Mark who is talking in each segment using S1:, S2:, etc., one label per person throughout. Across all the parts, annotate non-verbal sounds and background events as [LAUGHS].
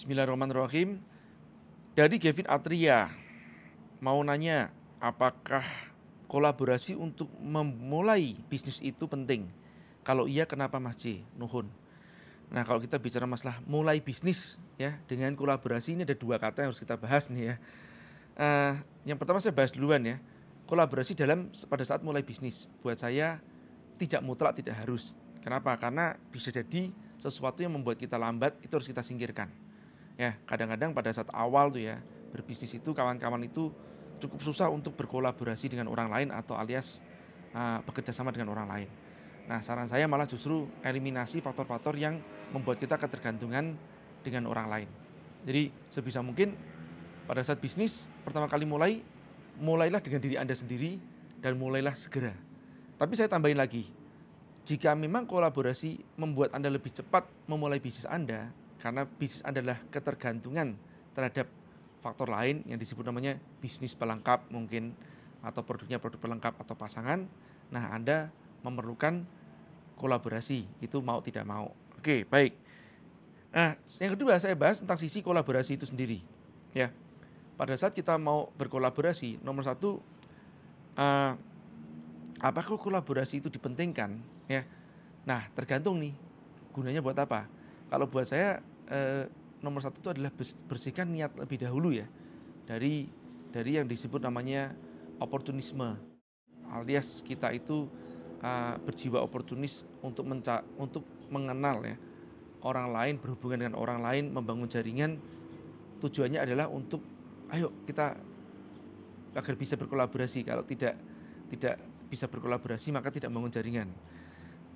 S1: Bismillahirrahmanirrahim. Dari Kevin Atria mau nanya, apakah kolaborasi untuk memulai bisnis itu penting? Kalau iya kenapa Mas J? Nuhun. Nah kalau kita bicara masalah mulai bisnis ya dengan kolaborasi ini ada dua kata yang harus kita bahas nih ya. Uh, yang pertama saya bahas duluan ya. Kolaborasi dalam pada saat mulai bisnis buat saya tidak mutlak tidak harus. Kenapa? Karena bisa jadi sesuatu yang membuat kita lambat itu harus kita singkirkan ya kadang-kadang pada saat awal tuh ya berbisnis itu kawan-kawan itu cukup susah untuk berkolaborasi dengan orang lain atau alias uh, bekerja sama dengan orang lain. Nah saran saya malah justru eliminasi faktor-faktor yang membuat kita ketergantungan dengan orang lain. Jadi sebisa mungkin pada saat bisnis pertama kali mulai, mulailah dengan diri Anda sendiri dan mulailah segera. Tapi saya tambahin lagi, jika memang kolaborasi membuat Anda lebih cepat memulai bisnis Anda, karena bisnis adalah ketergantungan terhadap faktor lain yang disebut namanya bisnis pelengkap mungkin atau produknya produk pelengkap atau pasangan. Nah, Anda memerlukan kolaborasi, itu mau tidak mau. Oke, baik. Nah, yang kedua saya bahas tentang sisi kolaborasi itu sendiri. Ya, pada saat kita mau berkolaborasi, nomor satu, uh, apakah kolaborasi itu dipentingkan? Ya, nah tergantung nih gunanya buat apa. Kalau buat saya eh, nomor satu itu adalah bersihkan niat lebih dahulu ya. Dari dari yang disebut namanya oportunisme. Alias kita itu uh, berjiwa oportunis untuk menca untuk mengenal ya orang lain berhubungan dengan orang lain membangun jaringan. Tujuannya adalah untuk ayo kita agar bisa berkolaborasi. Kalau tidak tidak bisa berkolaborasi maka tidak membangun jaringan.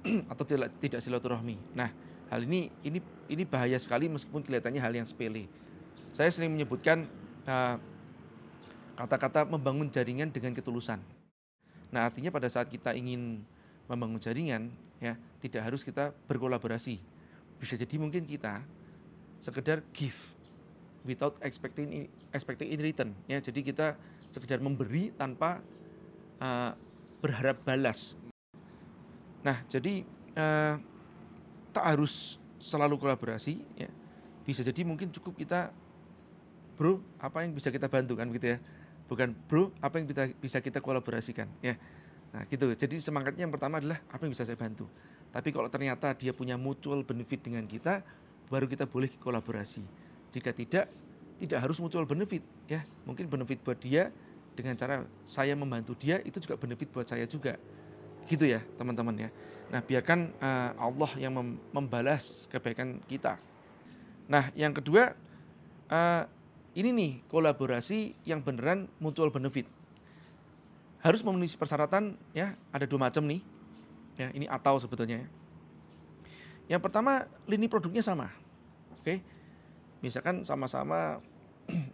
S1: [CLEARS THROAT] Atau tidak tidak silaturahmi. Nah Hal ini ini ini bahaya sekali meskipun kelihatannya hal yang sepele. Saya sering menyebutkan uh, kata-kata membangun jaringan dengan ketulusan. Nah, artinya pada saat kita ingin membangun jaringan, ya tidak harus kita berkolaborasi. Bisa jadi mungkin kita sekedar give without expecting expecting in return. Ya, jadi kita sekedar memberi tanpa uh, berharap balas. Nah, jadi uh, tak harus selalu kolaborasi ya. Bisa jadi mungkin cukup kita bro apa yang bisa kita bantu? Kan gitu ya. Bukan bro apa yang kita bisa kita kolaborasikan? Ya. Nah gitu. Jadi semangatnya yang pertama adalah apa yang bisa saya bantu? Tapi kalau ternyata dia punya mutual benefit dengan kita baru kita boleh kolaborasi. Jika tidak tidak harus mutual benefit ya. Mungkin benefit buat dia dengan cara saya membantu dia itu juga benefit buat saya juga gitu ya teman-teman ya Nah, biarkan uh, Allah yang mem membalas kebaikan kita. Nah, yang kedua, uh, ini nih kolaborasi yang beneran mutual benefit. Harus memenuhi persyaratan ya, ada dua macam nih. Ya, ini atau sebetulnya. Ya. Yang pertama, lini produknya sama. Oke. Misalkan sama-sama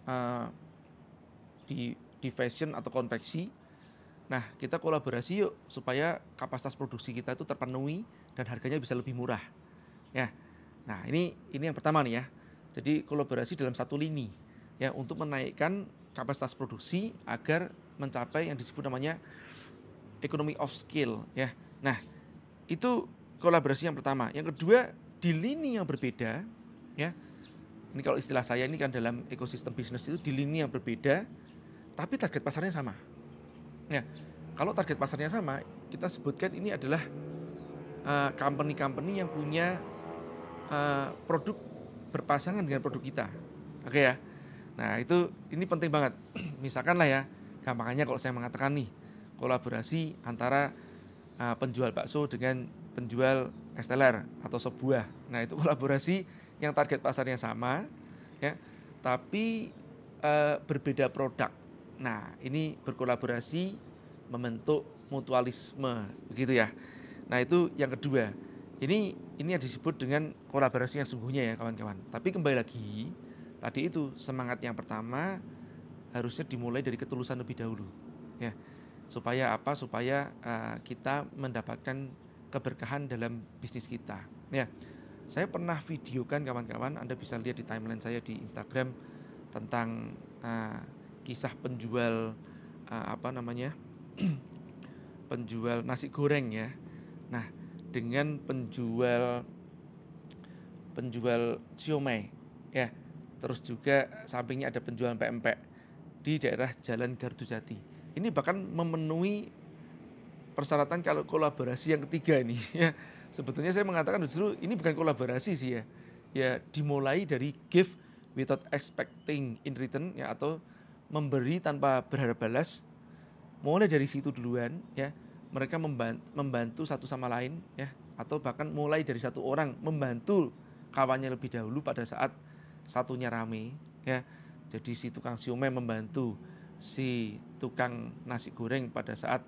S1: uh, [CLEARS THROAT] di di fashion atau konveksi Nah, kita kolaborasi yuk supaya kapasitas produksi kita itu terpenuhi dan harganya bisa lebih murah. Ya. Nah, ini ini yang pertama nih ya. Jadi kolaborasi dalam satu lini ya untuk menaikkan kapasitas produksi agar mencapai yang disebut namanya economy of scale ya. Nah, itu kolaborasi yang pertama. Yang kedua, di lini yang berbeda ya. Ini kalau istilah saya ini kan dalam ekosistem bisnis itu di lini yang berbeda tapi target pasarnya sama Ya, kalau target pasarnya sama, kita sebutkan ini adalah uh, company-company yang punya uh, produk berpasangan dengan produk kita. Oke okay ya. Nah, itu ini penting banget. [CLEARS THROAT] Misalkan lah ya, gampangnya kalau saya mengatakan nih, kolaborasi antara uh, penjual bakso dengan penjual esteller atau sebuah. Nah, itu [LAUGHS] kolaborasi yang target pasarnya sama ya, tapi uh, berbeda produk. Nah, ini berkolaborasi membentuk mutualisme begitu ya. Nah, itu yang kedua. Ini ini yang disebut dengan kolaborasi yang sungguhnya ya kawan-kawan. Tapi kembali lagi, tadi itu semangat yang pertama harusnya dimulai dari ketulusan lebih dahulu. Ya. Supaya apa? Supaya uh, kita mendapatkan keberkahan dalam bisnis kita. Ya. Saya pernah videokan kawan-kawan, Anda bisa lihat di timeline saya di Instagram tentang uh, kisah penjual uh, apa namanya [CLEARS THROAT] penjual nasi goreng ya. Nah, dengan penjual penjual siomay ya. terus juga sampingnya ada penjualan pempek di daerah Jalan Gardu Jati. Ini bahkan memenuhi persyaratan kalau kolaborasi yang ketiga ini [LAUGHS] ya. Sebetulnya saya mengatakan justru ini bukan kolaborasi sih ya. Ya dimulai dari give without expecting in return ya atau memberi tanpa berharap balas. Mulai dari situ duluan ya. Mereka membantu, satu sama lain ya atau bahkan mulai dari satu orang membantu kawannya lebih dahulu pada saat satunya rame ya. Jadi si tukang siomay membantu si tukang nasi goreng pada saat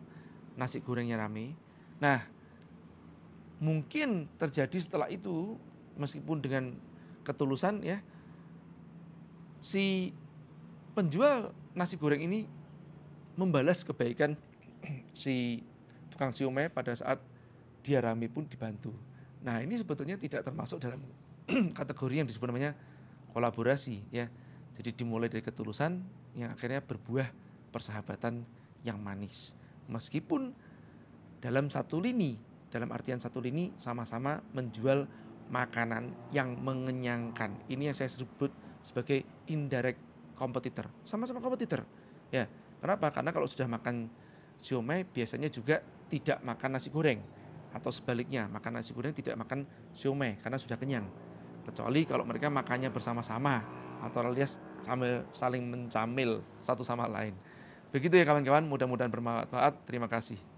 S1: nasi gorengnya rame. Nah, mungkin terjadi setelah itu meskipun dengan ketulusan ya si penjual nasi goreng ini membalas kebaikan [CLEARS THROAT] si tukang siomay pada saat dia rame pun dibantu. Nah ini sebetulnya tidak termasuk dalam [CLEARS THROAT] kategori yang disebut namanya kolaborasi ya. Jadi dimulai dari ketulusan yang akhirnya berbuah persahabatan yang manis. Meskipun dalam satu lini, dalam artian satu lini sama-sama menjual makanan yang mengenyangkan. Ini yang saya sebut sebagai indirect competitor. Sama-sama kompetitor. Ya. Kenapa? Karena kalau sudah makan siomay biasanya juga tidak makan nasi goreng atau sebaliknya makan nasi goreng tidak makan siomay karena sudah kenyang kecuali kalau mereka makannya bersama-sama atau alias sambil saling mencamil satu sama lain. Begitu ya kawan-kawan, mudah-mudahan bermanfaat. Terima kasih.